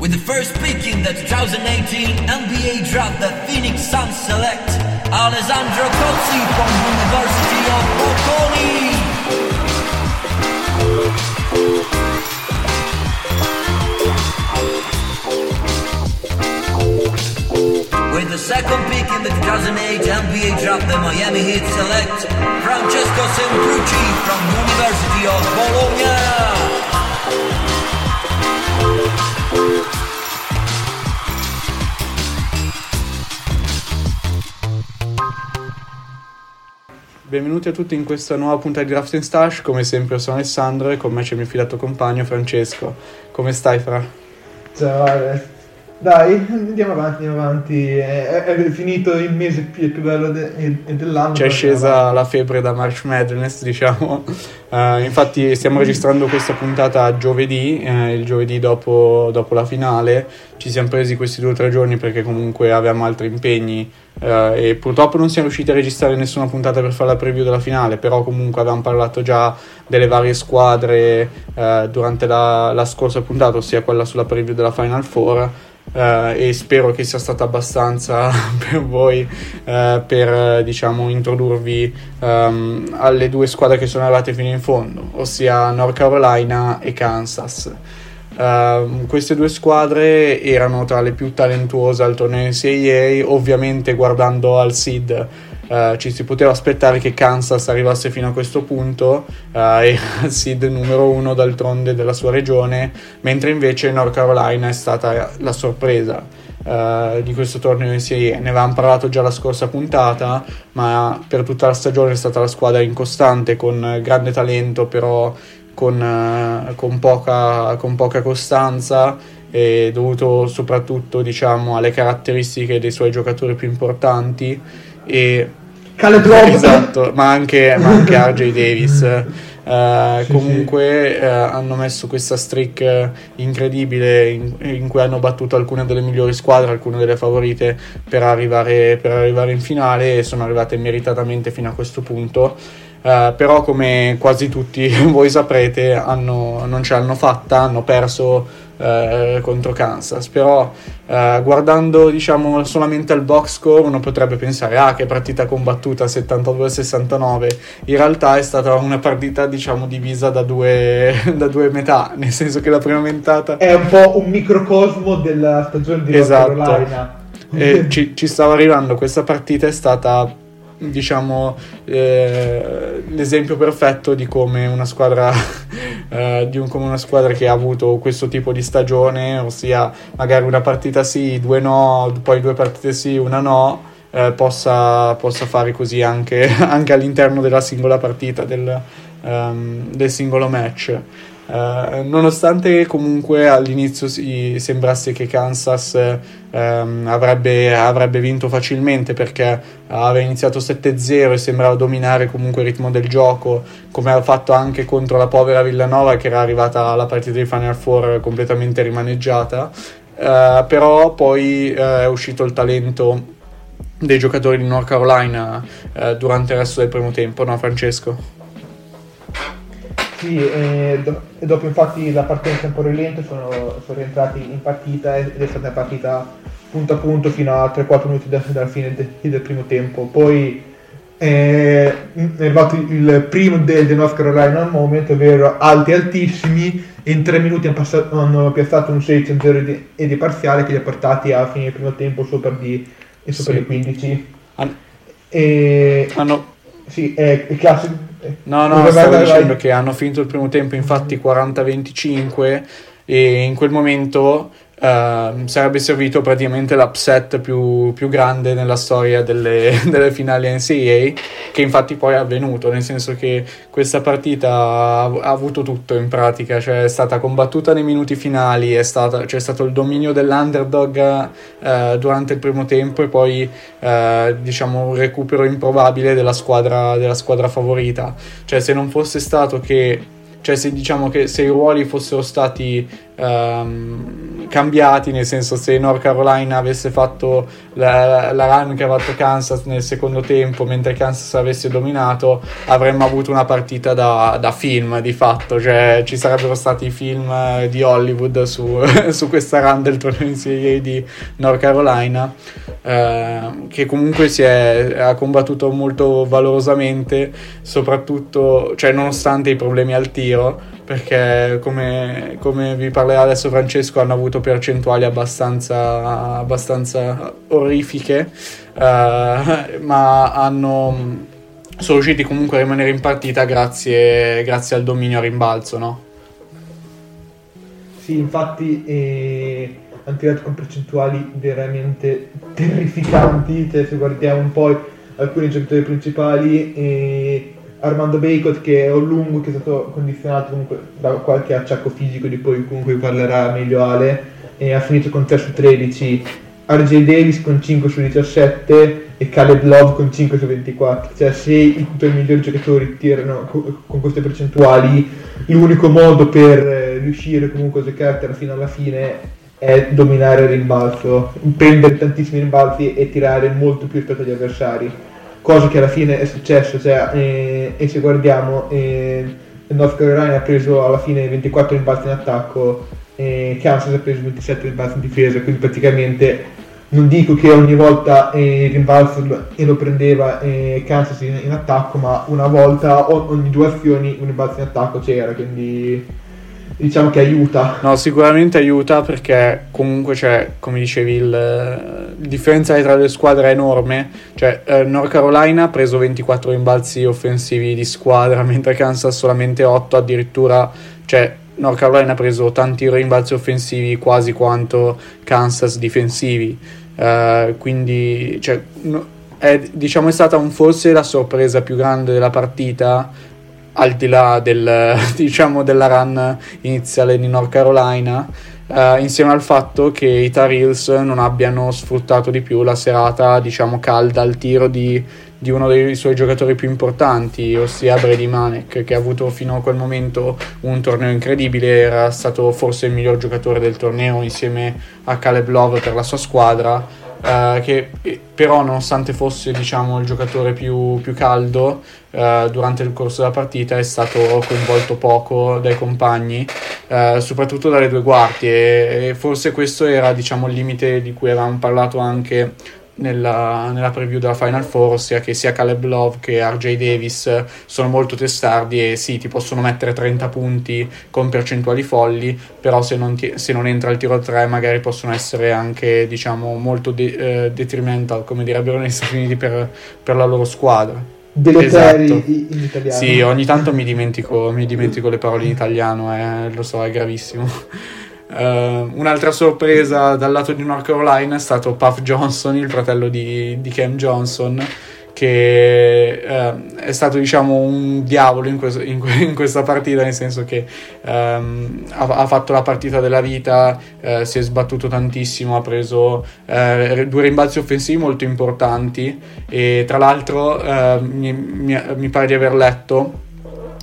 With the first pick in the 2018 NBA draft, the Phoenix Suns select Alessandro Cozzi from University of Bocconi. With the second pick in the 2008 NBA draft, the Miami Heat select Francesco Sembrucci from University of Bologna. Benvenuti a tutti in questa nuova puntata di Draft Stash. Come sempre sono Alessandro e con me c'è il mio fidato compagno Francesco. Come stai, Fra? Ciao Ale. Dai, andiamo avanti, andiamo avanti. È, è finito il mese più, più bello de- dell'anno. C'è scesa la febbre da March Madness, diciamo. Eh, infatti stiamo registrando questa puntata giovedì, eh, il giovedì dopo, dopo la finale. Ci siamo presi questi due o tre giorni perché comunque avevamo altri impegni eh, e purtroppo non siamo riusciti a registrare nessuna puntata per fare la preview della finale, però comunque avevamo parlato già delle varie squadre eh, durante la, la scorsa puntata, ossia quella sulla preview della Final Four. Eh, e spero che sia stata abbastanza per voi eh, per diciamo introdurvi ehm, alle due squadre che sono arrivate fino in fondo, ossia North Carolina e Kansas. Uh, queste due squadre erano tra le più talentuose al torneo NCAA, ovviamente guardando al seed uh, ci si poteva aspettare che Kansas arrivasse fino a questo punto, uh, era il seed numero uno d'altronde della sua regione, mentre invece North Carolina è stata la sorpresa uh, di questo torneo NCAA. Ne avevamo parlato già la scorsa puntata, ma per tutta la stagione è stata la squadra incostante con grande talento, però con, con poca, con poca costanza e dovuto soprattutto diciamo alle caratteristiche dei suoi giocatori più importanti e Caleb Love. esatto ma anche, ma anche RJ Davis Eh, Sì, comunque eh, hanno messo questa streak incredibile in, in cui hanno battuto alcune delle migliori squadre, alcune delle favorite per arrivare, per arrivare in finale e sono arrivate meritatamente fino a questo punto. Eh, però come quasi tutti voi saprete hanno- non ce l'hanno fatta, hanno perso eh, contro Kansas però eh, guardando diciamo solamente al box score uno potrebbe pensare ah che partita combattuta 72-69 in realtà è stata una partita diciamo divisa da due, da due metà nel senso che la prima ventata È un po' un microcosmo della stagione di North Esatto. Carolina. e ci, ci stava arrivando questa partita è stata diciamo eh, l'esempio perfetto di come una squadra eh, di un- come una squadra che ha avuto questo tipo di stagione ossia magari una partita sì due no poi due partite sì una no eh, possa, possa fare così anche, anche all'interno della singola partita del, ehm, del singolo match eh, nonostante comunque all'inizio si sembrasse che Kansas ehm, avrebbe, avrebbe vinto facilmente perché aveva iniziato 7-0 e sembrava dominare comunque il ritmo del gioco, come ha fatto anche contro la povera Villanova che era arrivata alla partita di Final Four completamente rimaneggiata. Eh, però poi eh, è uscito il talento dei giocatori di North Carolina durante il resto del primo tempo, no Francesco? Sì, e, do- e dopo infatti la partita in tempo lento sono, sono rientrati in partita ed è stata una partita punto a punto fino a 3-4 minuti da- dalla fine de- del primo tempo. Poi eh, è arrivato il primo del del North Carolina moment, ovvero alti altissimi, e in 3 minuti hanno, passato- hanno piazzato un 6-0 di, e di parziale che li ha portati a fine il primo tempo sopra di, e sopra Sì. le 15. Han- E hanno, sì, è, è classico. No, no, Vai, stavo vai, dicendo vai. che hanno finito il primo tempo infatti 40-25 e in quel momento ehm, sarebbe servito praticamente l'upset più, più grande nella storia delle, delle finali NCAA che infatti poi è avvenuto, nel senso che questa partita ha, avuto tutto in pratica, cioè è stata combattuta nei minuti finali, c'è stato il dominio dell'underdog eh, durante il primo tempo e poi eh, diciamo un recupero improbabile della squadra, della squadra favorita. Cioè se non fosse stato che cioè se diciamo che se i ruoli fossero stati ehm, cambiati, nel senso se North Carolina avesse fatto la, la, run che ha fatto Kansas nel secondo tempo mentre Kansas avesse dominato avremmo avuto una partita da, da film di fatto, cioè ci sarebbero stati film di Hollywood su, su questa run del torneo in Serie di North Carolina eh, che comunque si è, ha combattuto molto valorosamente soprattutto, cioè nonostante i problemi al tiro perché come, come, vi parlerà adesso Francesco hanno avuto percentuali abbastanza, abbastanza orrifiche, uh, ma hanno, sono riusciti comunque a rimanere in partita grazie, grazie al dominio a rimbalzo, no? Sì, infatti eh, hanno tirato con percentuali veramente terrificanti, cioè, se guardiamo un po' alcuni giocatori principali. Eh, Armando Bacot che è un lungo che è stato condizionato comunque da qualche acciacco fisico di poi comunque parlerà meglio Ale e ha finito con 3 su 13 RJ Davis con 5 su 17 e Caleb Love con 5 su 24 cioè se i tuoi migliori giocatori tirano con queste percentuali l'unico modo per eh, riuscire comunque a giocartela fino alla fine è dominare il rimbalzo prendere tantissimi rimbalzi e tirare molto più rispetto agli avversari cosa che alla fine è successo, cioè, eh, e se guardiamo, eh, North Carolina ha preso alla fine 24 rimbalzi in attacco, e Kansas ha preso 27 rimbalzi in difesa, quindi praticamente non dico che ogni volta eh, il rimbalzo lo prendeva eh, Kansas in, in, attacco, ma una volta ogni due azioni un rimbalzo in attacco c'era, quindi diciamo che aiuta. No, sicuramente aiuta perché comunque c'è, come dicevi, il, la differenza tra le squadre è enorme. Cioè, eh, North Carolina ha preso 24 rimbalzi offensivi di squadra, mentre Kansas solamente 8, addirittura, cioè, North Carolina ha preso tanti rimbalzi offensivi quasi quanto Kansas difensivi. Uh, quindi, cioè, è, diciamo, è stata un, forse la sorpresa più grande della partita al di là del, diciamo, della run iniziale di North Carolina, eh, insieme al fatto che i Tar Heels non abbiano sfruttato di più la serata diciamo, calda al tiro di, di, uno dei suoi giocatori più importanti, ossia Brady Manek, che ha avuto fino a quel momento un torneo incredibile, era stato forse il miglior giocatore del torneo insieme a Caleb Love per la sua squadra Uh, che però nonostante fosse diciamo, il giocatore più, più caldo uh, durante il corso della partita è stato coinvolto poco dai compagni uh, soprattutto dalle due guardie. E forse questo era diciamo, il limite di cui avevamo parlato anche nella, nella, preview della Final Four, ossia che sia Caleb Love che RJ Davis sono molto testardi e sì, ti possono mettere 30 punti con percentuali folli, però se non, ti, se non entra il tiro a 3 magari possono essere anche diciamo molto de, eh, detrimental, come direbbero negli Stati Uniti per, per la loro squadra. Deleteri esatto. in italiano. Sì, ogni tanto mi dimentico, mi dimentico le parole in italiano, eh, lo so, è gravissimo. Uh, un'altra sorpresa dal lato di North Carolina è stato Puff Johnson, il fratello di, di Cam Johnson, che uh, è stato diciamo un diavolo in, questo, in, in, questa partita, nel senso che um, ha, ha, fatto la partita della vita, uh, si è sbattuto tantissimo, ha preso due rimbalzi offensivi molto importanti e tra l'altro mi, mi, mi pare di aver letto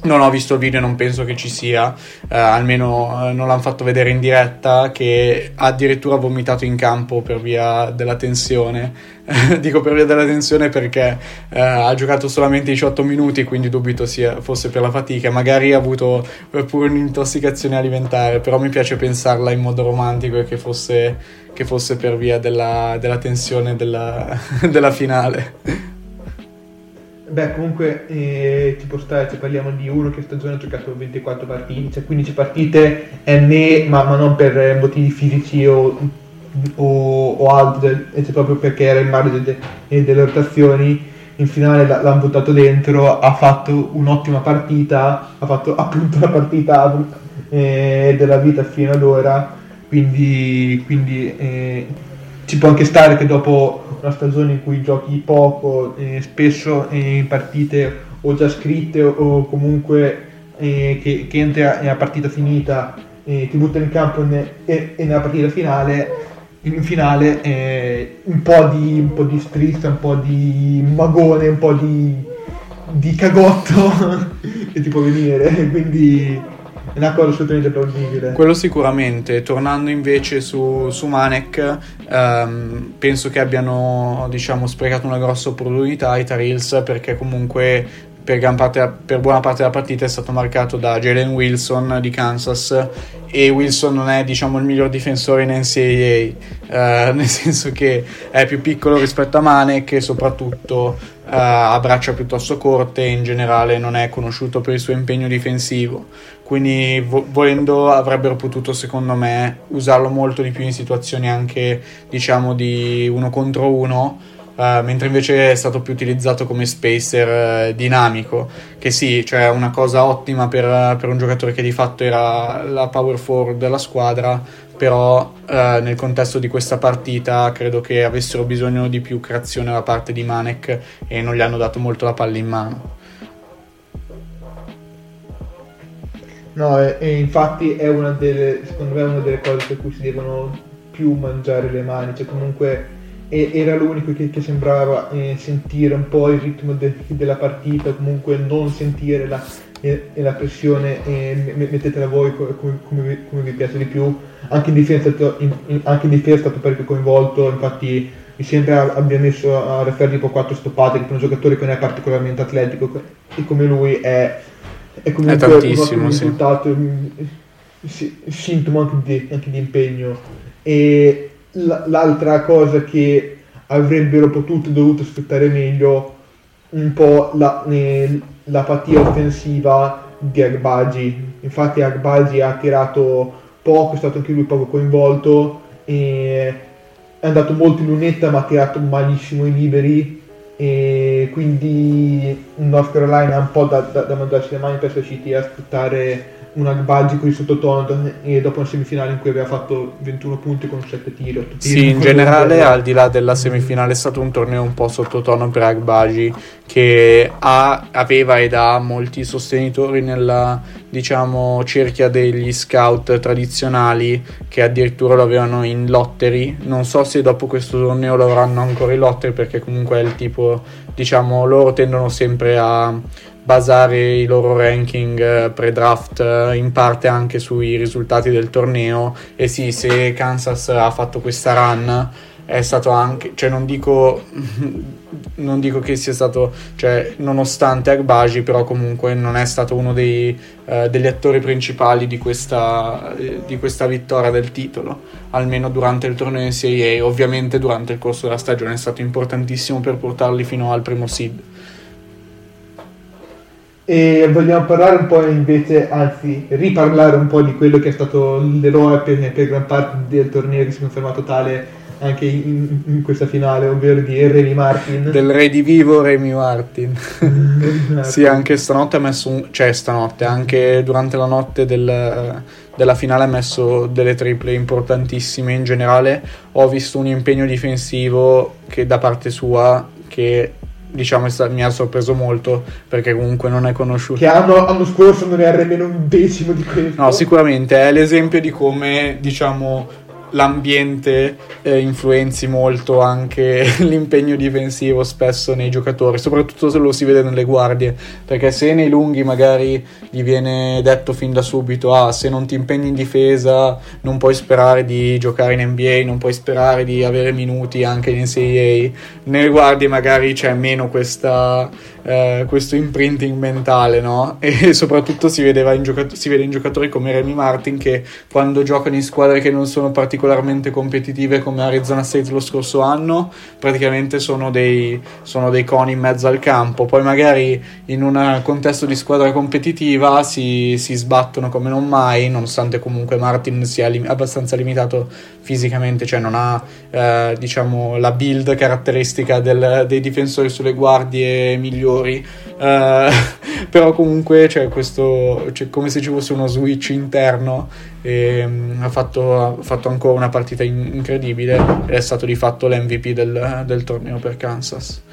non ho visto il video, non penso che ci sia, eh, almeno eh, non l'hanno fatto vedere in diretta, che ha addirittura vomitato in campo per via della tensione. Dico per via della tensione perché eh, ha giocato solamente 18 minuti, quindi dubito sia, fosse per la fatica. Magari ha avuto eh, pure un'intossicazione alimentare, però mi piace pensarla in modo romantico e che fosse, che fosse per via della, della tensione della, della finale. Beh, comunque eh, ci può stare, se parliamo di uno che stagione ha giocato 24 partite, cioè 15 partite, NE, ma, ma non per motivi fisici o, o, o altro, cioè proprio perché era in mare de, de, delle rotazioni. In finale l'hanno buttato dentro, ha fatto un'ottima partita, ha fatto appunto la partita eh, della vita fino ad ora, quindi, quindi eh, ci può anche stare che dopo una stagione in cui giochi poco, eh, spesso eh, in partite o già scritte o, comunque eh, che, che entra nella partita finita, ti butta in campo ne, e, e, nella partita finale, in finale eh, un po' di, un po' di strizza, un po' di magone, un po' di, di cagotto che ti può venire, quindi una cosa assolutamente plausibile. Quello sicuramente. Tornando invece su, su Manek, ehm, penso che abbiano diciamo, sprecato una grossa opportunità i Tarils perché comunque per, parte, per, buona parte della partita è stato marcato da Jalen Wilson di Kansas e Wilson non è diciamo il miglior difensore in NCAA eh, nel senso che è più piccolo rispetto a Manek e soprattutto eh, ha braccia piuttosto corte in generale non è conosciuto per il suo impegno difensivo. Quindi vo- volendo avrebbero potuto secondo me usarlo molto di più in situazioni anche diciamo di uno contro uno Uh, mentre invece è stato più utilizzato come spacer uh, dinamico, che sì, cioè una cosa ottima per, per, un giocatore che di fatto era la power forward della squadra, però uh, nel contesto di questa partita credo che avessero bisogno di più creazione da parte di Manek e non gli hanno dato molto la palla in mano. No, e, e infatti è una delle, secondo me è una delle cose per cui si devono più mangiare le mani, cioè comunque e era l'unico che, che sembrava eh, sentire un po' il ritmo de, della partita, comunque non sentire la, eh, la pressione, eh, mettetela voi come, come, come, vi piace di più. Anche in difesa, in, in, anche in difesa è stato parecchio coinvolto, infatti mi sembra abbia messo a referire tipo 4 stoppate, che per un giocatore che non è particolarmente atletico e come lui è, è comunque è un risultato, sì. sintomo anche di, anche di impegno. E l'altra cosa che avrebbero potuto e dovuto sfruttare meglio un po' la, eh, l'apatia offensiva di Agbaji. Infatti Agbaji ha tirato poco, è stato anche lui poco coinvolto, è andato molto in lunetta ma ha tirato malissimo i liberi e quindi North Carolina ha un po' da, da, da mandarsi le mani per essere riusciti a sfruttare un Agbagico di sottotono e dopo una semifinale in cui aveva fatto 21 punti con 7 tiri, 8 tiri. Sì, in generale al di là della semifinale è stato un torneo un po' sottotono per Agbaji che ha, aveva ed ha molti sostenitori nella diciamo cerchia degli scout tradizionali che addirittura lo avevano in lottery. Non so se dopo questo torneo lo avranno ancora in lottery perché comunque è il tipo diciamo loro tendono sempre a basare i loro ranking eh, pre-draft eh, in parte anche sui risultati del torneo e sì, se Kansas ha fatto questa run è stato anche, cioè non dico, non dico che sia stato, cioè nonostante Agbaji, però comunque non è stato uno dei, uh, degli attori principali di questa, di questa vittoria del titolo, almeno durante il torneo in Serie A, ovviamente durante il corso della stagione è stato importantissimo per portarli fino al primo seed. E vogliamo parlare un po' invece, anzi, riparlare un po' di quello che è stato l'eroe per, per gran parte del torneo che si è confermato tale anche in, in, questa finale, ovvero di Remy Martin. Del re di vivo Remy Martin. sì, anche stanotte ha messo, un, cioè stanotte, anche durante la notte del, della finale ha messo delle triple importantissime. In generale ho visto un impegno difensivo che da parte sua che diciamo mi ha sorpreso molto perché comunque non è conosciuto. Che anno, anno scorso non era nemmeno un decimo di questo. No, sicuramente è l'esempio di come diciamo l'ambiente eh, influenzi molto anche l'impegno difensivo spesso nei giocatori, soprattutto se lo si vede nelle guardie, perché se nei lunghi magari gli viene detto fin da subito, ah, se non ti impegni in difesa non puoi sperare di giocare in NBA, non puoi sperare di avere minuti anche in NCAA, nelle guardie magari c'è meno questa eh, questo imprinting mentale, no? E soprattutto si, giocato- si vede in giocatori come Remy Martin che quando giocano in squadre che non sono particolarmente competitive come Arizona State lo scorso anno, praticamente sono dei, sono dei coni in mezzo al campo. Poi magari in un contesto di squadra competitiva si, si sbattono come non mai, nonostante comunque Martin sia lim- abbastanza limitato fisicamente, cioè non ha eh, diciamo la build caratteristica del, dei difensori sulle guardie migliori migliori. Uh, però comunque c'è questo, c'è come se ci fosse uno switch interno e um, ha, fatto, ha, fatto, ancora una partita in, incredibile ed è stato di fatto l'MVP del, del torneo per Kansas.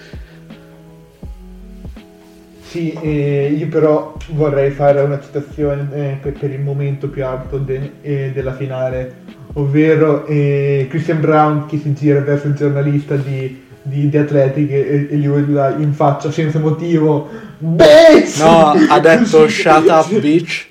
Sì, eh, io però vorrei fare una citazione eh, per, per, il momento più alto de, eh, della finale, ovvero eh, Christian Brown che si gira verso il giornalista di di, di Athletic e, e, gli urla in faccia senza motivo Bitch! No, ha detto shut up bitch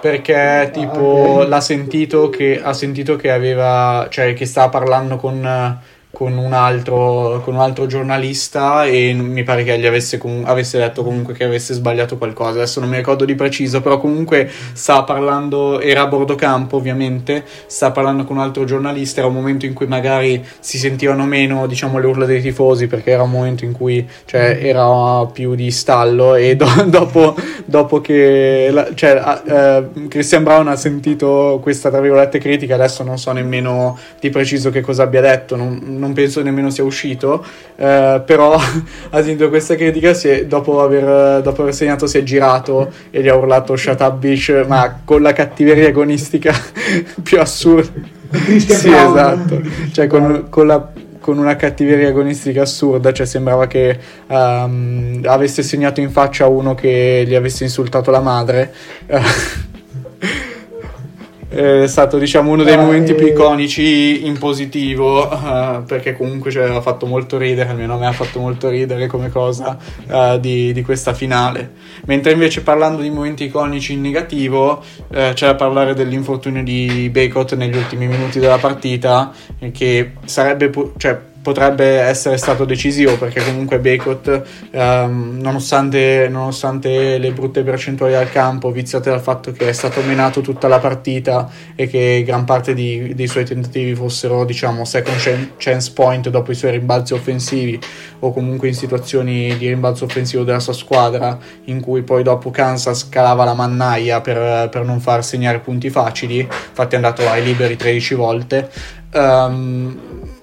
perché tipo ok. l'ha sentito che ha sentito che aveva cioè che stava parlando con, con un altro con un altro giornalista e mi pare che gli avesse, comu- avesse detto comunque che avesse sbagliato qualcosa. Adesso non mi ricordo di preciso però comunque stava parlando era a bordo campo ovviamente stava parlando con un altro giornalista. Era un momento in cui magari si sentivano meno diciamo le urla dei tifosi perché era un momento in cui cioè, era più di stallo e do- dopo, dopo che la- cioè, ah, eh, Christian Brown ha sentito questa tra virgolette critica. Adesso non so nemmeno di preciso che cosa abbia detto non, non penso nemmeno sia uscito eh, però ha sentito questa critica si è- dopo, aver, dopo aver segnato si è girato e gli ha urlato shut up bitch ma con la cattiveria agonistica più assurda sì, esatto. Cioè, con, con la- con una cattiveria agonistica assurda, cioè sembrava che ehm, avesse segnato in faccia uno che gli avesse insultato la madre. È stato, diciamo, uno dei Ah, momenti più iconici in positivo, eh, perché comunque ci aveva fatto molto ridere, almeno a me ha fatto molto ridere come cosa eh, di, di questa finale. Mentre invece parlando di momenti iconici in negativo, eh, c'è da parlare dell'infortunio di Bacot negli ultimi minuti della partita, che sarebbe, pu- cioè, potrebbe essere stato decisivo perché comunque Bacot, ehm, nonostante, nonostante le brutte percentuali al campo, viziate dal fatto che è stato menato tutta la partita e che gran parte di- dei suoi tentativi fossero, diciamo, second chan- chance point dopo i suoi rimbalzi offensivi o comunque in situazioni di rimbalzo offensivo della sua squadra in cui poi dopo Kansas calava la mannaia per, per non far segnare punti facili, infatti è andato ai liberi 13 volte. Ehm,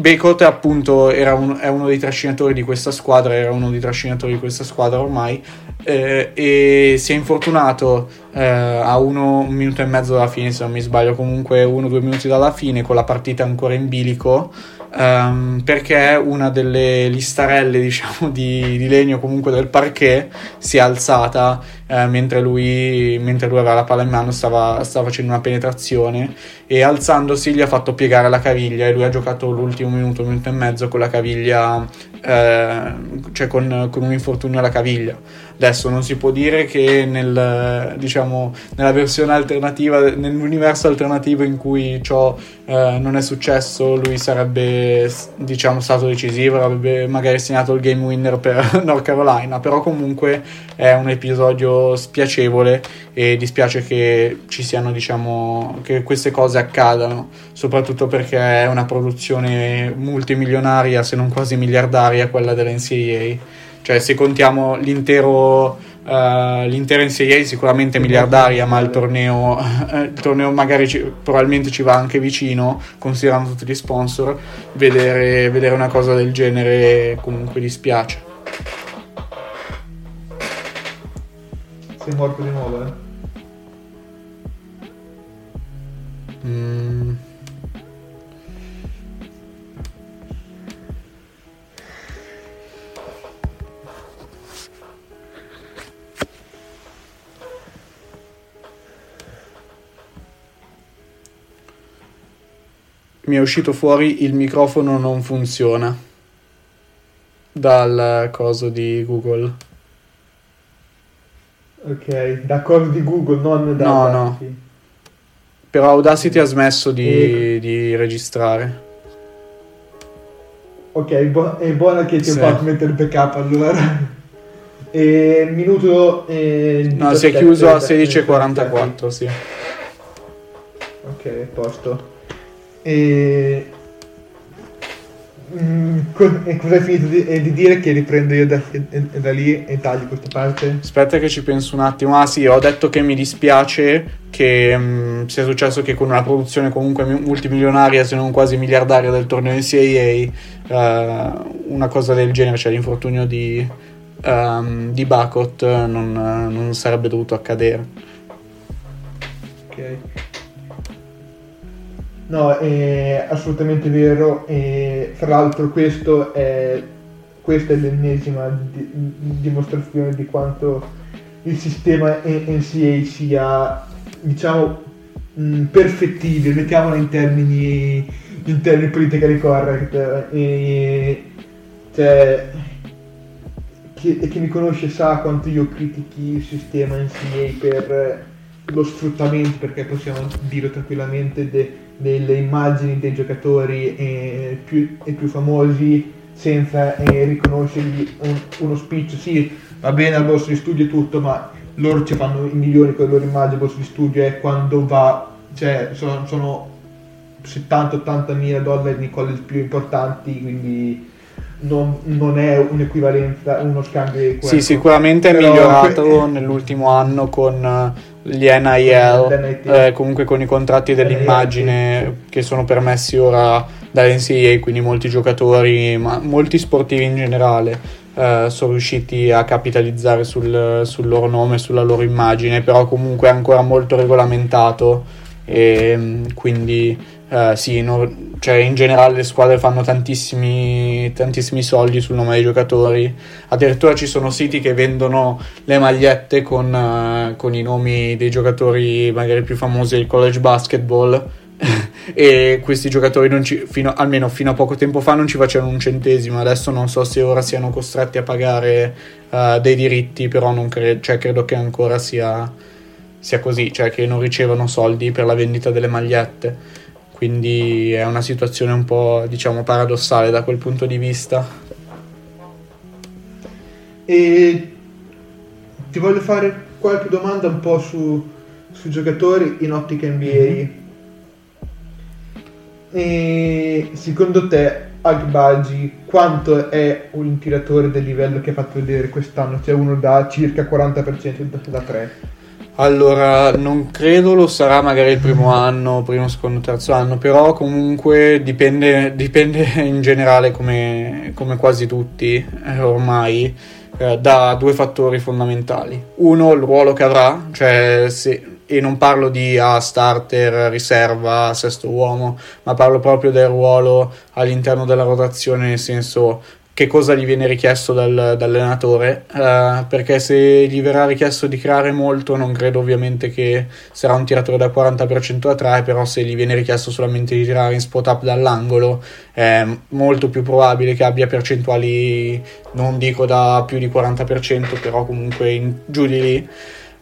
Bacot appunto un- è uno dei trascinatori di questa squadra, era uno dei trascinatori di questa squadra ormai eh, e si è infortunato eh, a uno, un minuto e mezzo dalla fine se non mi sbaglio, comunque uno o due minuti dalla fine con la partita ancora in bilico ehm, perché una delle listarelle diciamo di, di legno comunque del parquet si è alzata eh, mentre, lui, mentre lui aveva la palla in mano stava, stava facendo una penetrazione e alzandosi gli ha fatto piegare la caviglia e lui ha giocato l'ultimo minuto, minuto e mezzo con la caviglia, eh, cioè con, con un infortunio alla caviglia. Adesso non si può dire che nel, diciamo, nella versione alternativa, nell'universo alternativo in cui ciò eh, non è successo, lui sarebbe diciamo, stato decisivo, avrebbe magari segnato il game winner per North Carolina, però comunque è un episodio spiacevole e dispiace che ci siano, diciamo, che queste cose accadano, soprattutto perché è una produzione multimilionaria, se non quasi miliardaria, quella dell'NCAA. Cioè, se contiamo l'intero, eh, l'intera NCAA, sicuramente miliardaria, ma il torneo, il torneo magari ci- probabilmente ci va anche vicino, considerando tutti gli sponsor. Vedere, vedere una cosa del genere comunque dispiace. Sei morto di nuovo, eh? Mm. Mi è uscito fuori il microfono non funziona dal coso di Google. Ok, da cosa di Google, non da No, Audacity. Però Audacity ha smesso di, E- di registrare. Ok, bu- è buono che ti Sì. ho fatto mettere il backup allora. E minuto... eh, No, si è 17, chiuso a eh, 16.44, sì. Ok, posto. E... Mm, co- e cosa hai finito di, eh, di dire che riprendo io da, e- e- da lì e taglio questa parte? Aspetta che ci penso un attimo. Ah sì, ho detto che mi dispiace che mm, sia successo che con una produzione comunque mi- multimilionaria, se non quasi miliardaria del torneo NCAA, eh, una cosa del genere, cioè l'infortunio di, ehm, di Bacot non, non sarebbe dovuto accadere. Ok. No, è assolutamente vero. E fra l'altro è, questa è l'ennesima di- dimostrazione di quanto il sistema NCA sia, diciamo, mh, perfettibile, mettiamola in termini, in termini politically correct. E, cioè, chi, chi mi conosce sa quanto io critichi il sistema NCA per lo sfruttamento, perché possiamo dire tranquillamente, de, delle immagini dei giocatori eh, più, più, famosi senza eh, riconoscergli un, uno spiccio. Sì, va bene al borso di studio e tutto, ma loro ci fanno i milioni con le loro immagini al borso di studio e quando va, cioè sono, sono 70-80 mila dollari nei college più importanti, quindi non, non, è un'equivalenza, uno scambio equo. Sì, sicuramente è migliorato que- nell'ultimo anno con eh, gli NIL, eh, comunque con i contratti dell'immagine che sono permessi ora dall'NCAA, quindi molti giocatori, ma molti sportivi in generale. Eh, sono riusciti a capitalizzare sul, sul loro nome, sulla loro immagine, però comunque è ancora molto regolamentato e mm, quindi Uh, sì, no, cioè in generale le squadre fanno tantissimi, tantissimi soldi sul nome dei giocatori. Addirittura ci sono siti che vendono le magliette con, uh, con i nomi dei giocatori magari più famosi del college basketball. e questi giocatori ci, fino, almeno fino a poco tempo fa non ci facevano un centesimo adesso non so se ora siano costretti a pagare uh, dei diritti però cre- cioè, credo che ancora sia, sia così cioè che non ricevono soldi per la vendita delle magliette quindi è una situazione un po' diciamo paradossale da quel punto di vista. E ti voglio fare qualche domanda un po' su, sui giocatori in ottica NBA. E secondo te Agbaji quanto è un tiratore del livello che ha fatto vedere quest'anno? Cioè uno da circa 40% da 3? Allora, non credo lo sarà magari il primo anno, primo, secondo, terzo anno, però comunque dipende, dipende in generale come, come quasi tutti eh, ormai eh, da due fattori fondamentali. Uno, il ruolo che avrà, cioè se, e non parlo di ah, starter, riserva, sesto uomo, ma parlo proprio del ruolo all'interno della rotazione, nel senso che cosa gli viene richiesto dal, dall'allenatore, uh, perché se gli verrà richiesto di creare molto, non credo ovviamente che sarà un tiratore da 40% a 3, però se gli viene richiesto solamente di tirare in spot up dall'angolo, è molto più probabile che abbia percentuali, non dico da più di 40%, però comunque in, giù di lì.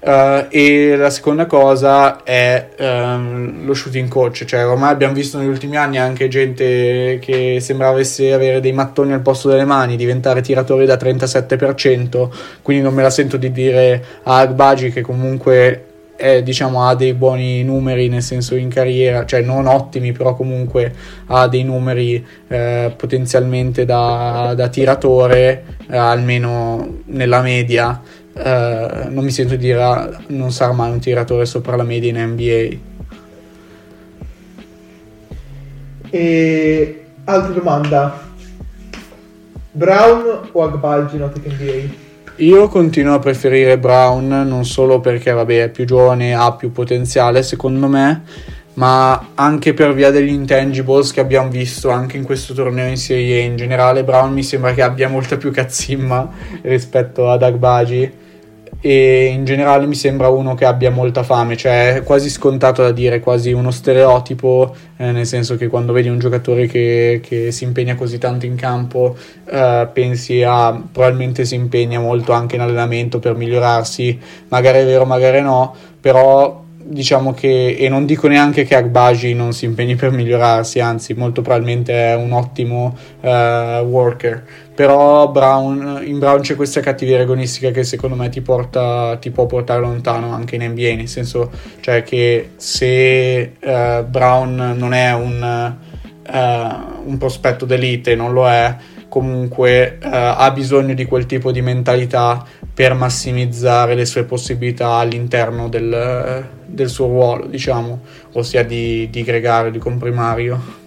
Uh, e la seconda cosa è um, lo shooting coach, cioè ormai abbiamo visto negli ultimi anni anche gente che sembrava avere dei mattoni al posto delle mani, diventare tiratori da 37%, quindi non me la sento di dire a Agbaji che comunque è, diciamo, ha dei buoni numeri nel senso in carriera, cioè non ottimi, però comunque ha dei numeri eh, potenzialmente da, da tiratore, eh, almeno nella media eh, non mi sento dire ah, non sarà mai un tiratore sopra la media in NBA. E altra domanda. Brown o Agbalgi in ottica NBA? Io continuo a preferire Brown non solo perché vabbè, è più giovane, ha più potenziale secondo me, ma anche per via degli intangibles che abbiamo visto anche in questo torneo in Serie A in generale. Brown mi sembra che abbia molta più cazzimma rispetto ad Agbaji e in generale mi sembra uno che abbia molta fame, cioè è quasi scontato da dire, quasi uno stereotipo, eh, nel senso che quando vedi un giocatore che, che si impegna così tanto in campo, eh, pensi a probabilmente si impegna molto anche in allenamento per migliorarsi, magari è vero, magari no, però diciamo che, e non dico neanche che Agbaji non si impegni per migliorarsi, anzi molto probabilmente è un ottimo uh, worker, però Brown, in Brown c'è questa cattiveria agonistica che secondo me ti, porta, ti può portare lontano anche in NBA, nel senso cioè che se uh, Brown non è un, uh, un prospetto d'elite, non lo è, comunque ha bisogno di quel tipo di mentalità per massimizzare le sue possibilità all'interno del, del suo ruolo, diciamo, ossia di, di gregario, di comprimario.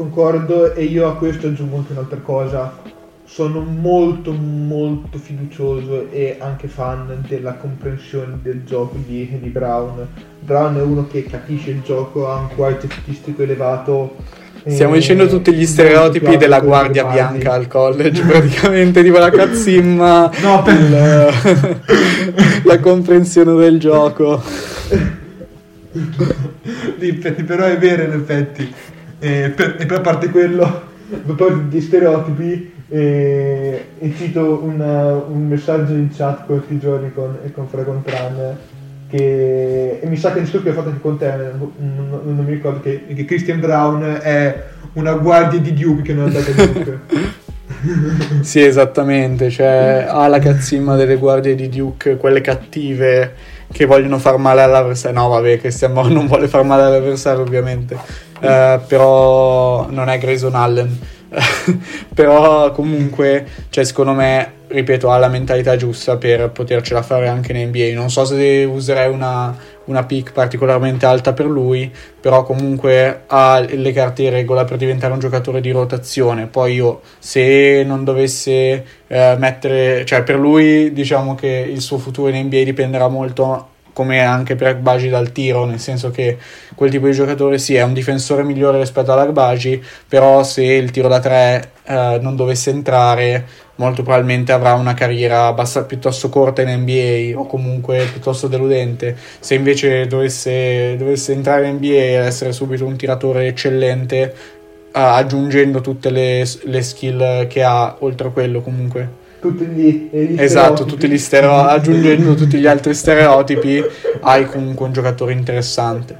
Concordo e io a questo aggiungo anche un'altra cosa. Sono molto molto fiducioso e anche fan della comprensione del gioco di, di Brown. Brown è uno che capisce il gioco, ha un quality statistico elevato Stiamo dicendo tutti gli stereotipi della guardia bianca al college, praticamente, tipo la cazzimma, no, per... la, la comprensione del gioco. però è vero in effetti. E per, e per a parte quello, poi di stereotipi, E, e cito una, un messaggio in chat questi giorni con, con Fragontran che e mi sa che il che ho fatto anche con te, non, non, non mi ricordo, che, che, Christian Brown è una guardia di Duke che non è andata a Duke. sì, esattamente, cioè ha la cazzimma delle guardie di Duke, quelle cattive che vogliono far male all'avversario. No, vabbè, Christian Brown non vuole far male all'avversario, ovviamente, uh, però non è Grayson Allen. però comunque, cioè, secondo me ripeto, ha la mentalità giusta per potercela fare anche in NBA. Non so se userei una, una pick particolarmente alta per lui, però comunque ha le carte in regola per diventare un giocatore di rotazione. Poi io, se non dovesse eh, mettere, cioè per lui diciamo che il suo futuro in NBA dipenderà molto come anche per Agbaji dal tiro, nel senso che quel tipo di giocatore sì è un difensore migliore rispetto all'Agbaji, però se il tiro da tre eh, non dovesse entrare molto probabilmente avrà una carriera abbast- piuttosto corta in NBA o comunque piuttosto deludente. Se invece dovesse, dovesse entrare in NBA e essere subito un tiratore eccellente, uh, aggiungendo tutte le, le, skill che ha, oltre a quello comunque. Tutti gli, gli esatto, tutti gli stereo- aggiungendo tutti gli altri stereotipi, hai comunque un giocatore interessante.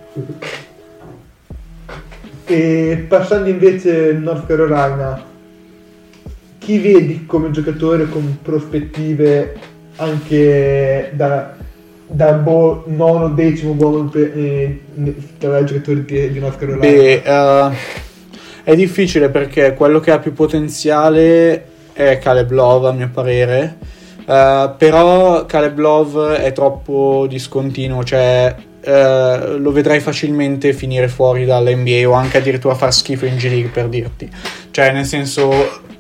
E passando invece in North Carolina, chi vedi come giocatore con prospettive anche da, da bo- nono, decimo buono eh, tra i giocatori di, di North Carolina? Beh, uh, è difficile perché quello che ha più potenziale è Caleb Love a mio parere. Uh, però Caleb Love è troppo discontinuo, cioè uh, lo vedrai facilmente finire fuori dall'NBA o anche addirittura far schifo in G League per dirti. Cioè, nel senso,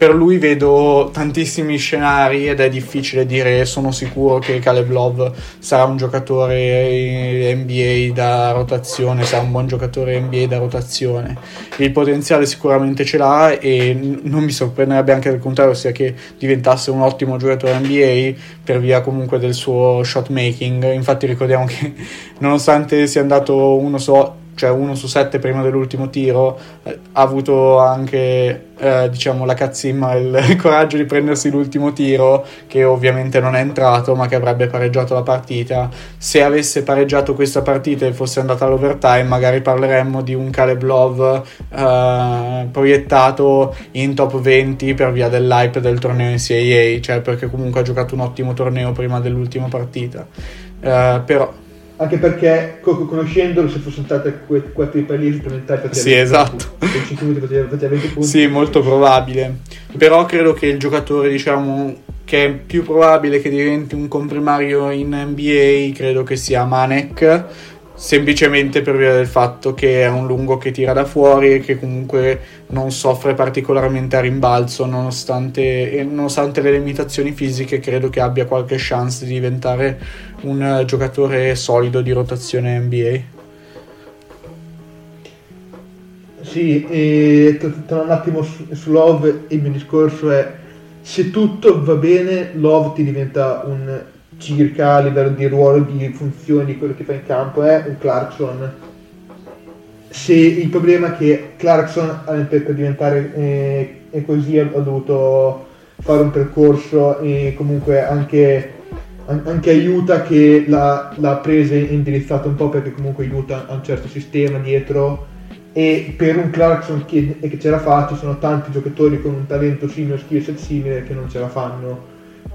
per lui vedo tantissimi scenari ed è difficile dire sono sicuro che Caleb Love sarà un giocatore NBA da rotazione, sarà un buon giocatore NBA da rotazione. Il potenziale sicuramente ce l'ha e non mi sorprenderebbe anche al contrario sia che diventasse un ottimo giocatore NBA per via comunque del suo shot making. Infatti ricordiamo che nonostante sia andato uno so cioè uno su sette prima dell'ultimo tiro, eh, ha avuto anche eh, diciamo la cazzimma il coraggio di prendersi l'ultimo tiro che ovviamente non è entrato ma che avrebbe pareggiato la partita. Se avesse pareggiato questa partita e fosse andata all'overtime magari parleremmo di un Caleb Love eh, proiettato in top 20 per via dell'hype del torneo NCAA, cioè perché comunque ha giocato un ottimo torneo prima dell'ultima partita. Uh, però anche perché conoscendolo se fossero state quattro palline supplementari sì esatto. sì molto probabile. Però credo che il giocatore diciamo che è più probabile che diventi un comprimario in NBA credo che sia Manek semplicemente per via del fatto che è un lungo che tira da fuori e che comunque non soffre particolarmente a rimbalzo nonostante, nonostante le limitazioni fisiche credo che abbia qualche chance di diventare un giocatore solido di rotazione NBA sì e tornando un attimo su, su Love il mio discorso è se tutto va bene Love ti diventa un circa a livello di ruolo, di funzioni, di quello che fa in campo è un Clarkson. Se il problema è che Clarkson per, diventare eh, così ha, dovuto fare un percorso e comunque anche, anche aiuta che l'ha, l'ha presa e indirizzato un po' perché comunque aiuta a un certo sistema dietro e per un Clarkson che, che ce la fa ci sono tanti giocatori con un talento simile, skill set simile che non ce la fanno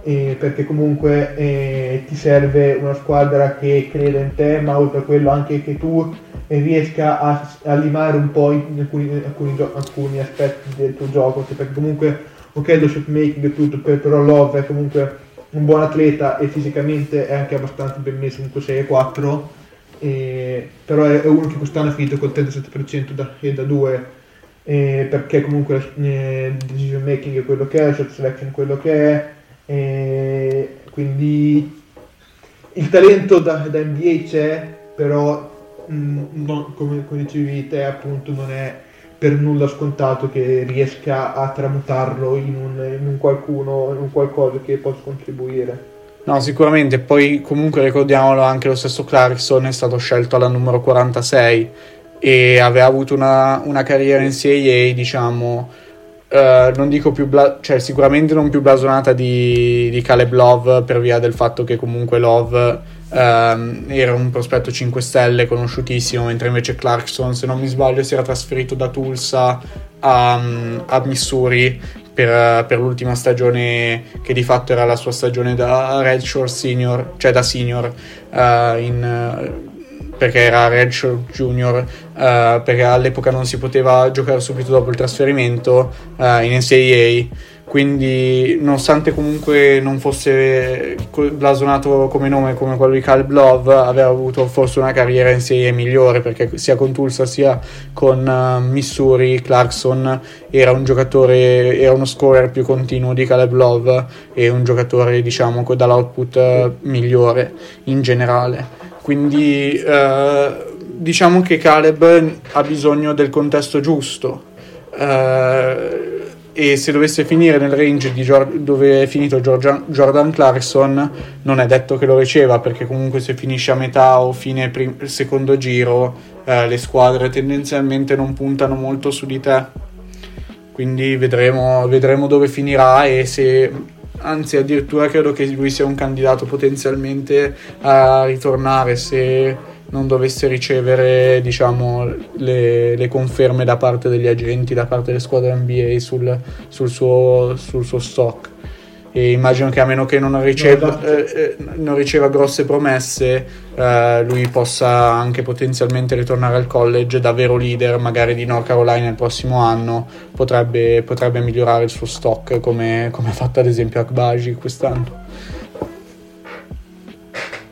eh, perché comunque eh, ti serve una squadra che creda in te, ma oltre a quello anche che tu eh, riesca a, a, limare un po' in alcuni, alcuni, alcuni, aspetti del tuo gioco, cioè, perché comunque ok lo shot making e tutto, però Love è comunque un buon atleta e fisicamente è anche abbastanza ben messo, comunque 6 e 4, eh, però è, è, uno che quest'anno ha finito col 37% da, e da 2 eh, perché comunque eh, decision making è quello che è, shot selection è quello che è, e quindi il talento da, da NBA c'è, però mh, mm, non, come, come dicevi te appunto non è per nulla scontato che riesca a tramutarlo in un, in un qualcuno, in un qualcosa che possa contribuire. No, sicuramente, poi comunque ricordiamolo anche lo stesso Clarkson è stato scelto alla numero 46 e aveva avuto una, una carriera in CIA, diciamo, Uh, non dico più, bla- cioè sicuramente non più blasonata di, di Caleb Love per via del fatto che comunque Love um, era un prospetto 5 stelle conosciutissimo, mentre invece Clarkson, se non mi sbaglio, si era trasferito da Tulsa a, a Missouri per, per, l'ultima stagione che di fatto era la sua stagione da redshirt senior, cioè da senior uh, in perché era redshirt junior, uh, perché all'epoca non si poteva giocare subito dopo il trasferimento uh, in NCAA. Quindi, nonostante comunque non fosse blasonato come nome come quello di Caleb Love, aveva avuto forse una carriera in serie migliore perché sia con Tulsa sia con uh, Missouri, Clarkson era un giocatore, era uno scorer più continuo di Caleb Love e un giocatore, diciamo, dall'output migliore in generale. Quindi eh, diciamo che Caleb ha bisogno del contesto giusto. Eh, e se dovesse finire nel range Gior- dove è finito Georgia- Jordan Clarkson non è detto che lo riceva perché comunque se finisce a metà o fine prim- secondo giro eh, le squadre tendenzialmente non puntano molto su di te quindi vedremo, vedremo dove finirà e se anzi addirittura credo che lui sia un candidato potenzialmente a ritornare se non dovesse ricevere diciamo, le, le, conferme da parte degli agenti, da parte delle squadre NBA sul, sul, suo, sul suo stock e immagino che a meno che non riceva, no, esatto. eh, non riceva grosse promesse eh, lui possa anche potenzialmente ritornare al college da vero leader magari di North Carolina il prossimo anno potrebbe, potrebbe migliorare il suo stock come, come ha fatto ad esempio Akbaji quest'anno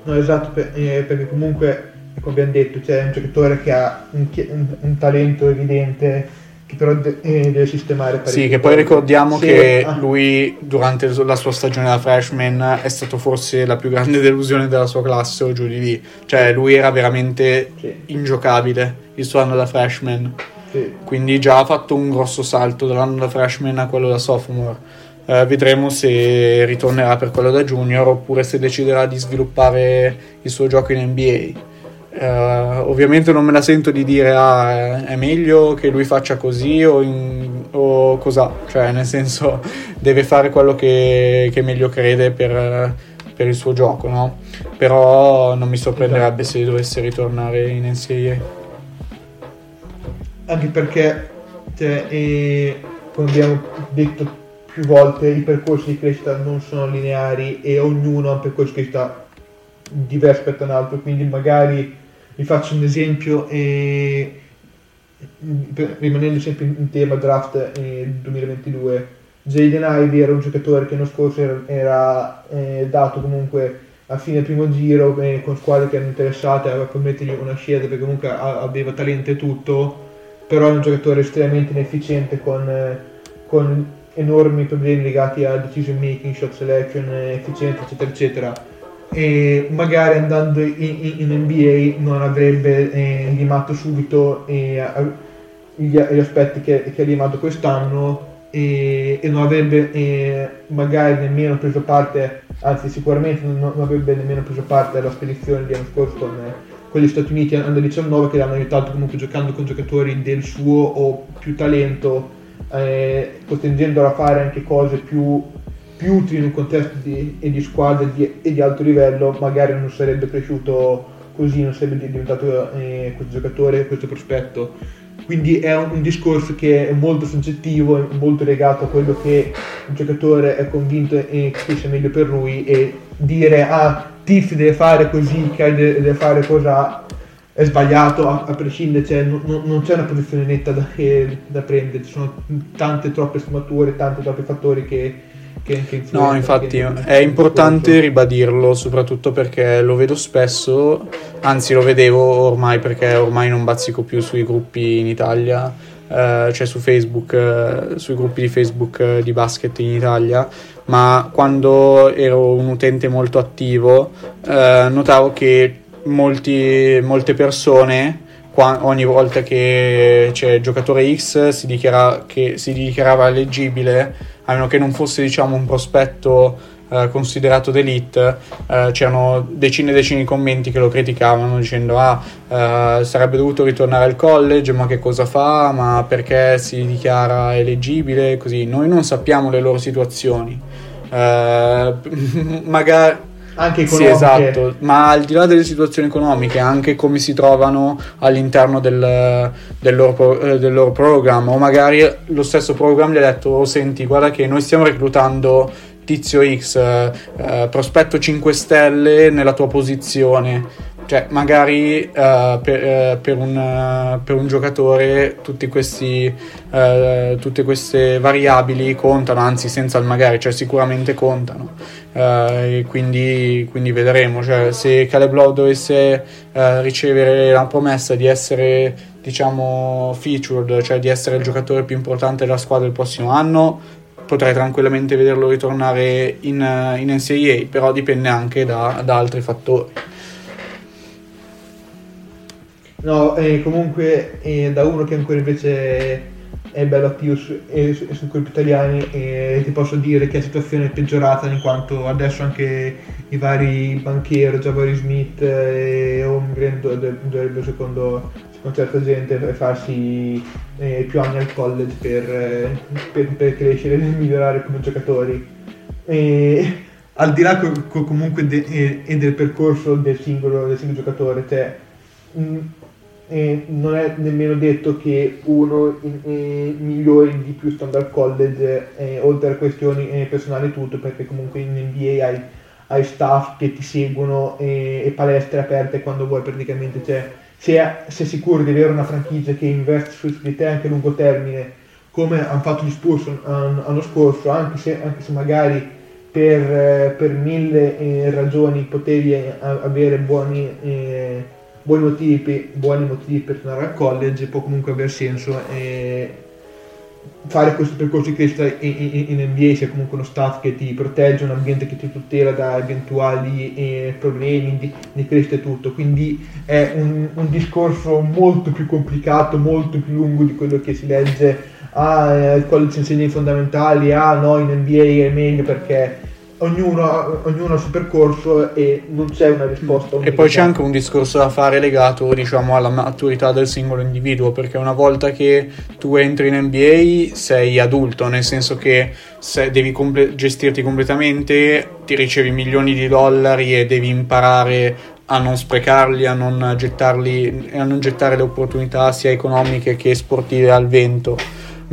no esatto per, eh, perché comunque come abbiamo detto c'è un giocatore che ha un, un, un talento evidente che però de- eh, deve sistemare Sì, che poi ricordiamo sì, che ah. lui durante la sua stagione da freshman è stato forse la più grande delusione della sua classe o giù di lì. Cioè lui era veramente sì. ingiocabile il suo anno da freshman. Sì. Quindi già ha fatto un grosso salto dall'anno da freshman a quello da sophomore. Uh, vedremo se ritornerà per quello da junior oppure se deciderà di sviluppare il suo gioco in NBA Uh, ovviamente non me la sento di dire ah, è meglio che lui faccia così o, in, o cosa, cioè nel senso deve fare quello che, che meglio crede per, per, il suo gioco, no? Però non mi sorprenderebbe se dovesse ritornare in NCAA. Anche perché, cioè, e, come abbiamo detto più volte, i percorsi di crescita non sono lineari e ognuno ha un percorso di crescita diverso rispetto a un altro, quindi magari vi faccio un esempio, eh, rimanendo sempre in tema draft eh, 2022, Jaden Ivey era un giocatore che l'anno scorso era, era eh, dato comunque a fine primo giro eh, con squadre che erano interessate a permettergli una scelta perché comunque aveva talento e tutto, però è un giocatore estremamente inefficiente con, eh, con enormi problemi legati a decision making, shot selection, eh, efficienza eccetera eccetera e magari andando in, in, in NBA non avrebbe eh, limato subito eh, gli, gli, aspetti che, che, ha limato quest'anno e, e non avrebbe eh, magari nemmeno preso parte, anzi sicuramente non, non, avrebbe nemmeno preso parte alla spedizione di anno scorso con, con gli Stati Uniti under 19 che l'hanno aiutato comunque giocando con giocatori del suo o più talento, eh, costringendolo a fare anche cose più più utili in un contesto di, e di squadra di, e di alto livello, magari non sarebbe cresciuto così, non sarebbe diventato eh, questo giocatore, questo prospetto. Quindi è un, un, discorso che è molto soggettivo, è molto legato a quello che il giocatore è convinto e che sia meglio per lui e dire ah Tiff deve fare così, Kai deve, fare cosa è sbagliato a, a prescindere, cioè, non, non, c'è una posizione netta da, eh, da prendere, ci sono tante troppe sfumature, tanti troppi fattori che che, che No, infatti è importante ribadirlo, soprattutto perché lo vedo spesso, anzi lo vedevo ormai perché ormai non bazzico più sui gruppi in Italia, eh, cioè su Facebook, eh, sui gruppi di Facebook eh, di basket in Italia, ma quando ero un utente molto attivo eh, notavo che molti, molte persone ogni volta che c'è giocatore X si, dichiara, che si dichiarava leggibile a meno che non fosse diciamo un prospetto eh, considerato d'elite, eh, c'erano decine e decine di commenti che lo criticavano dicendo ah eh, sarebbe dovuto ritornare al college, ma che cosa fa, ma perché si dichiara eleggibile, così. Noi non sappiamo le loro situazioni. Eh, magari anche economiche. Sì, esatto, ma al di là delle situazioni economiche, anche come si trovano all'interno del, del, loro, eh, del loro programma, o magari lo stesso programma gli ha detto, oh, senti, guarda che noi stiamo reclutando tizio X, eh, eh prospetto 5 stelle nella tua posizione cioè, magari uh, per, uh, per, un, uh, per, un, giocatore questi, tutte queste variabili contano, anzi senza il magari, cioè sicuramente contano. quindi, quindi vedremo. Cioè, se Caleb Lowe dovesse ricevere la promessa di essere diciamo featured, cioè di essere il giocatore più importante della squadra il prossimo anno, potrei tranquillamente vederlo ritornare in, in NCAA, però dipende anche da, da altri fattori. No, eh, comunque eh, da uno che ancora invece è bello attivo su, eh, su, sui colpi italiani e ti posso dire che la situazione è peggiorata in quanto adesso anche i vari banchieri, Jabari Smith e Holmgren dovrebbero secondo, secondo certa gente farsi più anni al college per, per, per crescere e migliorare come giocatori. E, al di là co- co- comunque de- del percorso del singolo, del singolo giocatore, cioè, eh, non è nemmeno detto che uno eh, migliori di più standard college, eh, oltre a questioni eh, personali tutto, perché comunque in NBA hai, hai staff che ti seguono e palestre aperte quando vuoi praticamente. Cioè, se sei sicuro di avere una franchigia che investe su di te anche a lungo termine, come hanno fatto gli Spurs l'anno scorso, anche se, anche se magari per, per mille eh, ragioni potevi eh, avere buoni buoni motivi, buoni motivi per tornare al college può comunque aver senso e fare questo percorso di crescita in, in, in, NBA sia comunque uno staff che ti protegge, un ambiente che ti tutela da eventuali eh, problemi di, di, crescita e tutto, quindi è un, un, discorso molto più complicato, molto più lungo di quello che si legge ah, eh, il college insegna i fondamentali, ah no in NBA è meglio perché ognuno, ognuno ha il suo percorso e non c'è una risposta. E poi c'è anche un discorso da fare legato diciamo, alla maturità del singolo individuo, perché una volta che tu entri in NBA sei adulto, nel senso che devi comple- gestirti completamente, ti ricevi milioni di dollari e devi imparare a non sprecarli, a non, gettarli, a non gettare le opportunità sia economiche che sportive al vento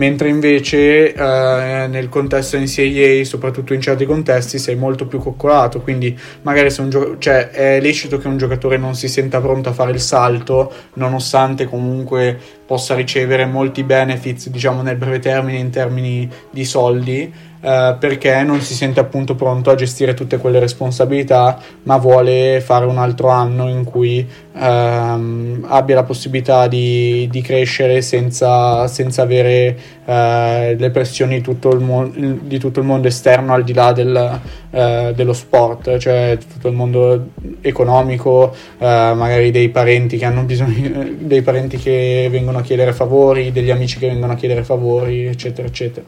mentre invece eh, nel contesto NCAA, soprattutto in certi contesti, sei molto più coccolato, quindi magari se un gio- cioè, è lecito che un giocatore non si senta pronto a fare il salto, nonostante comunque possa ricevere molti benefits, diciamo nel breve termine in termini di soldi, eh, perché non si sente appunto pronto a gestire tutte quelle responsabilità, ma vuole fare un altro anno in cui ehm, abbia la possibilità di, di crescere senza, senza avere eh, le pressioni di tutto, mo- di tutto, il mondo esterno al di là del, eh, dello sport, cioè tutto il mondo economico, eh, magari dei parenti che hanno bisogno, dei parenti che vengono a chiedere favori, degli amici che vengono a chiedere favori, eccetera, eccetera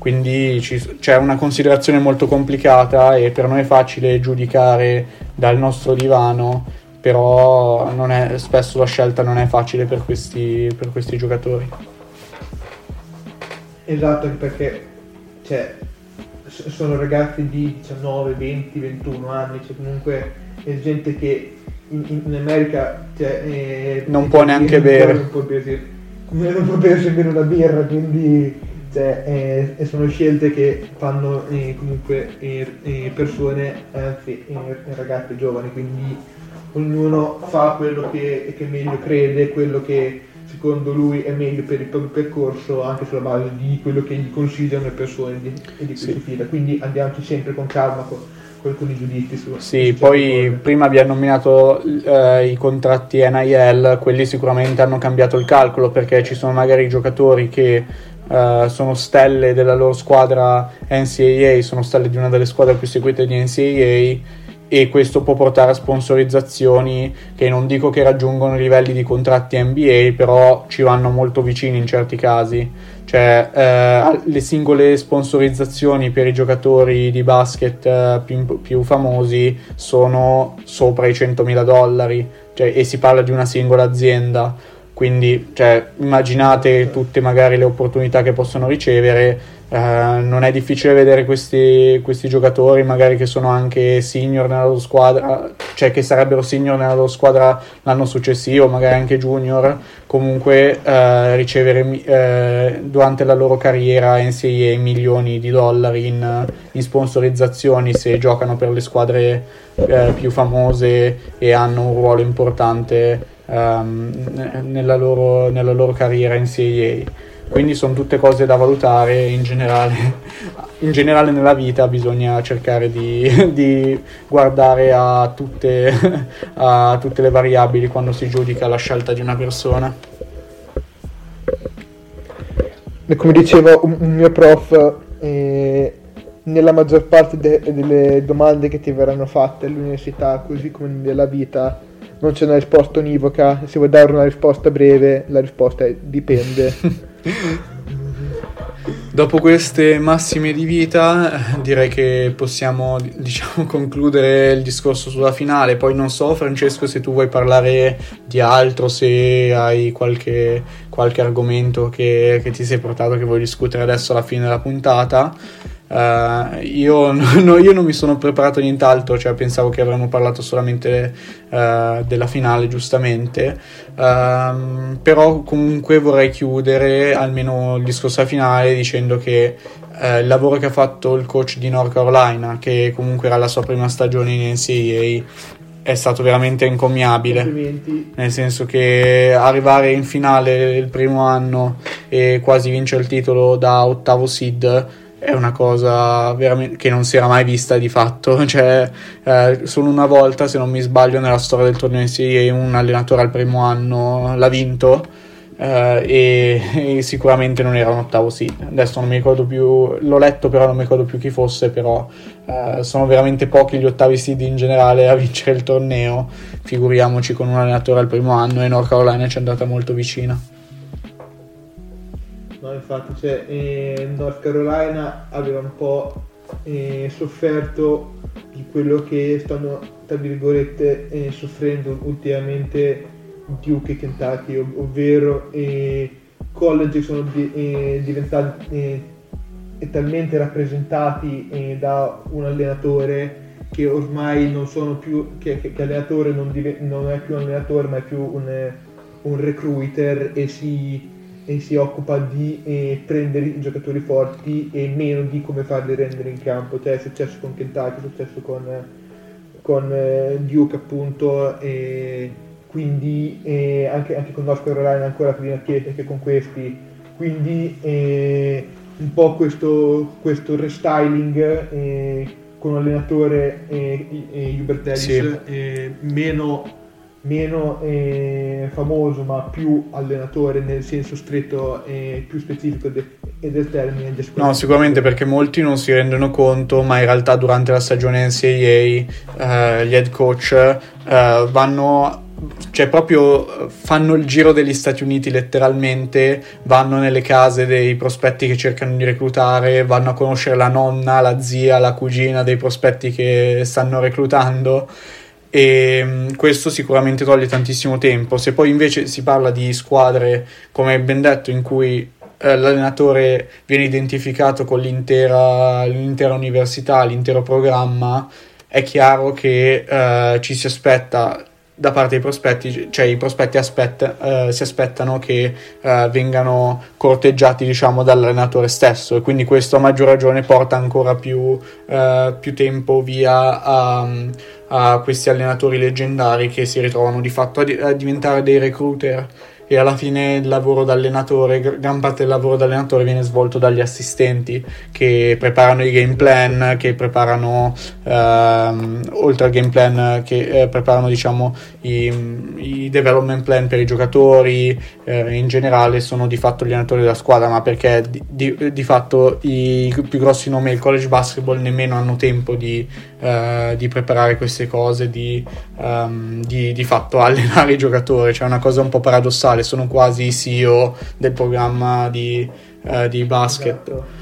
quindi ci, c'è una considerazione molto complicata e per noi è facile giudicare dal nostro divano, però è, spesso la scelta non è facile per questi, per questi giocatori. Esatto, perché cioè, sono ragazzi di 19, 20, 21 anni, cioè comunque è gente che in, in America cioè, eh, non può neanche bere. Non può bersi, non può nemmeno una birra, quindi cioè, eh, sono scelte che fanno eh, comunque eh, persone, anzi ragazzi giovani, quindi ognuno fa quello che, che, meglio crede, quello che secondo lui è meglio per il proprio percorso, anche sulla base di quello che gli consigliano le persone di, di questo sì. fila. Quindi andiamoci sempre con calma con, con alcuni giudizi su. Sì, su poi cose. prima abbiamo nominato eh, i contratti NIL, quelli sicuramente hanno cambiato il calcolo perché ci sono magari giocatori che Uh, sono stelle della loro squadra NCAA, sono stelle di una delle squadre più seguite di NCAA e questo può portare a sponsorizzazioni che non dico che raggiungono i livelli di contratti NBA, però ci vanno molto vicini in certi casi. Cioè, eh, le singole sponsorizzazioni per i giocatori di basket eh, più, più, famosi sono sopra i 100.000 dollari cioè, e si parla di una singola azienda. Quindi, cioè, immaginate tutte magari le opportunità che possono ricevere. Uh, non è difficile vedere questi, questi, giocatori, magari che sono anche senior nella loro squadra, cioè che sarebbero senior nella loro squadra l'anno successivo, magari anche junior, comunque uh, ricevere uh, durante la loro carriera NCAA milioni di dollari in, in sponsorizzazioni se giocano per le squadre più famose e hanno un ruolo importante um, nella, loro, nella loro carriera NCAA quindi sono tutte cose da valutare in generale. In generale nella vita bisogna cercare di, di guardare a tutte, a tutte, le variabili quando si giudica la scelta di una persona. Come diceva un, un mio prof, eh, nella maggior parte de- delle domande che ti verranno fatte all'università, così come nella vita, non c'è una risposta univoca. Se vuoi dare una risposta breve, la risposta è dipende. Dopo queste massime di vita, direi che possiamo diciamo, concludere il discorso sulla finale. Poi non so, Francesco, se tu vuoi parlare di altro, se hai qualche, qualche argomento che, che ti sei portato che vuoi discutere adesso alla fine della puntata. Uh, io, no, io, non mi sono preparato nient'altro, cioè pensavo che avremmo parlato solamente uh, della finale, giustamente. Uh, però comunque vorrei chiudere almeno il discorso finale dicendo che eh, il lavoro che ha fatto il coach di North Carolina, che comunque era la sua prima stagione in NCAA, è stato veramente encomiabile. Nel senso che arrivare in finale il primo anno e quasi vincere il titolo da ottavo seed è una cosa che non si era mai vista di fatto. Cioè, eh, solo una volta, se non mi sbaglio, nella storia del torneo NCAA un allenatore al primo anno l'ha vinto. Eh, e, e, sicuramente non era un ottavo seed. Adesso non mi ricordo più, l'ho letto, però non mi ricordo più chi fosse. Però eh, sono veramente pochi gli ottavi seed in generale a vincere il torneo. Figuriamoci con un allenatore al primo anno, e North Carolina ci è andata molto vicina. No, infatti, cioè, eh, North Carolina aveva un po' eh, sofferto di quello che stanno, tra virgolette, eh, soffrendo ultimamente Duke e Kentucky, ov- ovvero eh, college sono di- eh, diventati eh, talmente rappresentati da un allenatore che ormai non sono più, che, che, che allenatore non, div- non, è più un allenatore ma è più un, un recruiter e si e si occupa di eh, prendere i giocatori forti e meno di come farli rendere in campo. Cioè, è successo con Kentucky, è successo con, con eh, Duke appunto, e quindi eh, anche, anche, con North Carolina ancora prima Chiesa che con questi. Quindi eh, un po' questo, questo restyling eh, con un allenatore eh, Hubert Ellis sì. meno meno eh, famoso ma più allenatore nel senso stretto e più specifico de- del termine. No, sicuramente perché molti non si rendono conto, ma in realtà durante la stagione NCAA eh, gli head coach eh, vanno cioè proprio fanno il giro degli Stati Uniti letteralmente, vanno nelle case dei prospetti che cercano di reclutare, vanno a conoscere la nonna, la zia, la cugina dei prospetti che stanno reclutando e mm, questo sicuramente toglie tantissimo tempo. Se poi invece si parla di squadre, come ben detto, in cui eh, l'allenatore viene identificato con l'intera, l'intera, università, l'intero programma, è chiaro che eh, ci si aspetta da parte dei prospetti, cioè i prospetti aspetta, eh, si aspettano che eh, vengano corteggiati diciamo dall'allenatore stesso e quindi questo a maggior ragione porta ancora più, eh, più tempo via a, a, questi allenatori leggendari che si ritrovano di fatto a, di, a diventare dei recruiter e alla fine il lavoro d'allenatore, gran parte del lavoro d'allenatore viene svolto dagli assistenti che preparano i game plan, che preparano, ehm, oltre al game plan, che eh, preparano diciamo i, i, development plan per i giocatori, eh, in generale sono di fatto gli allenatori della squadra, ma perché di, di, di fatto i più grossi nomi del college basketball nemmeno hanno tempo di eh, di preparare queste cose, di, um, di, di, fatto allenare i giocatori, cioè è una cosa un po' paradossale, sono quasi CEO del programma di, uh, di basket. Esatto.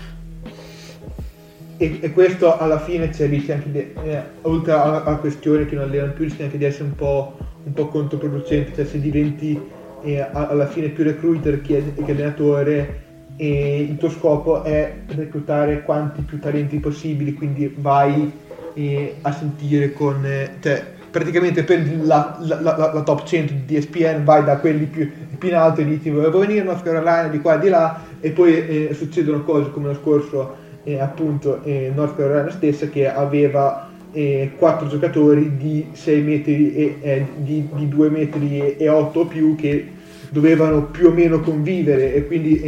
E, e, questo alla fine c'è rischia anche di, eh, oltre alla, alla, questione che non allenano più, rischia anche di essere un po', un po controproducente, cioè se diventi eh, alla fine più recruiter che, che allenatore e il tuo scopo è reclutare quanti più talenti possibili, quindi vai eh, a sentire con... Cioè, praticamente prendi la, la, la, la, top 100 di ESPN, vai da quelli più, più in alto e dici volevo venire North Carolina di qua e di là? E poi eh, succedono cose come lo scorso eh, appunto eh, North Carolina stessa che aveva eh, 4 giocatori di 6 metri e eh, di, di 2 metri e 8 o più che dovevano più o meno convivere. E quindi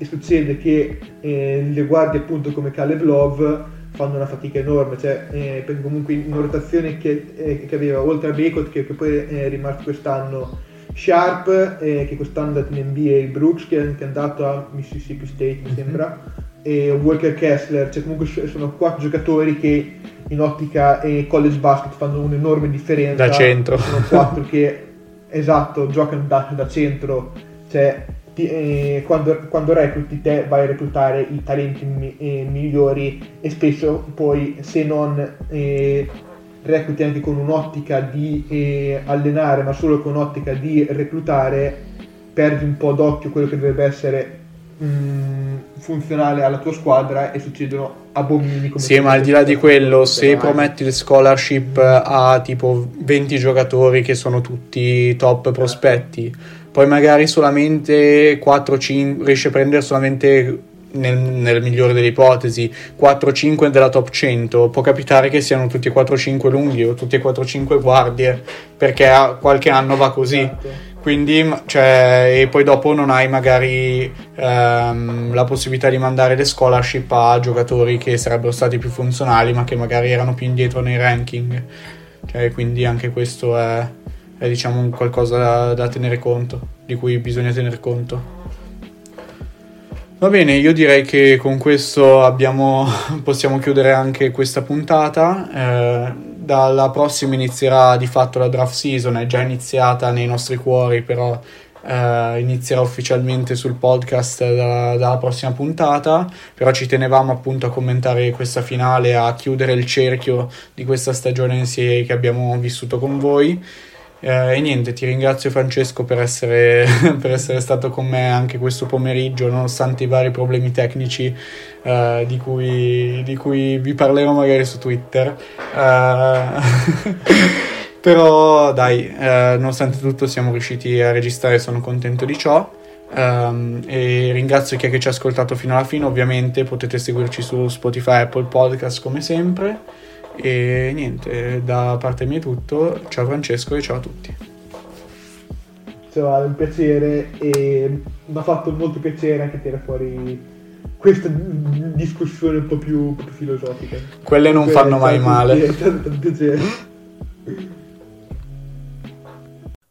succede che le guardie appunto come Caleb Love fanno una fatica enorme, cioè, eh, perché comunque in rotazione che, eh, che, aveva oltre a Bacot che, che poi è rimasto quest'anno Sharp eh, che quest'anno è andato in NBA, Brooks che, che, è andato a Mississippi State mi mhm. sembra e Walker Kessler, cioè comunque sono quattro giocatori che in ottica e college basket fanno un'enorme differenza. Da centro. Sono quattro che esatto, giocano da, da centro, cioè ti, eh, quando, quando, recluti te vai a reclutare i talenti mi, eh, migliori e spesso poi se non eh, recluti anche con un'ottica di eh, allenare ma solo con un'ottica di reclutare perdi un po' d'occhio quello che dovrebbe essere mm, funzionale alla tua squadra e succedono abomini come Sì, ma al di là di quello, se prometti le scholarship a tipo 20 giocatori che sono tutti top prospetti, poi magari solamente 4-5 riesci a prendere solamente nel, nel, migliore delle ipotesi 4-5 della top 100 può capitare che siano tutti e 4-5 lunghi o tutti e 4-5 guardie perché qualche anno va così. Esatto. Quindi, cioè, e poi dopo non hai magari ehm, la possibilità di mandare le scholarship a giocatori che sarebbero stati più funzionali, ma che magari erano più indietro nei ranking. Cioè, quindi anche questo è, è diciamo, qualcosa da, da tenere conto, di cui bisogna tenere conto. Va bene, io direi che con questo abbiamo, possiamo chiudere anche questa puntata. Eh, dalla prossima inizierà di fatto la draft season, è già iniziata nei nostri cuori, però eh, inizierà ufficialmente sul podcast dalla, dalla, prossima puntata, però ci tenevamo appunto a commentare questa finale, a chiudere il cerchio di questa stagione NCAA che abbiamo vissuto con voi. Eh, e niente, ti ringrazio Francesco per essere, per essere, stato con me anche questo pomeriggio, nonostante i vari problemi tecnici eh, di, cui, di, cui, vi parlerò magari su Twitter. Eh, però dai, eh, nonostante tutto siamo riusciti a registrare, sono contento di ciò. Um, e ringrazio chi è che ci ha ascoltato fino alla fine. Ovviamente potete seguirci su Spotify, Apple Podcast come sempre. E niente, da parte mia è tutto. Ciao Francesco e ciao a tutti. Ciao, è un piacere e mi ha fatto molto piacere anche tirare fuori questa discussione un po' più, un po più filosofica. Quelle non fanno mai male. Stato un piacere.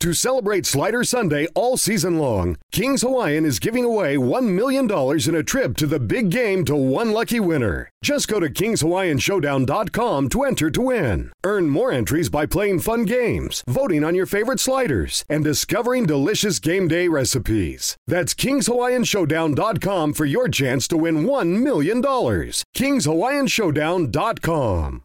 To celebrate Slider Sunday all season long, Kings Hawaiian is giving away $1 million in a trip to the big game to one lucky winner. Just go to KingsHawaiianShowdown.com to enter to win. Earn more entries by playing fun games, voting on your favorite sliders, and discovering delicious game day recipes. That's KingsHawaiianShowdown.com for your chance to win $1 million. KingsHawaiianShowdown.com.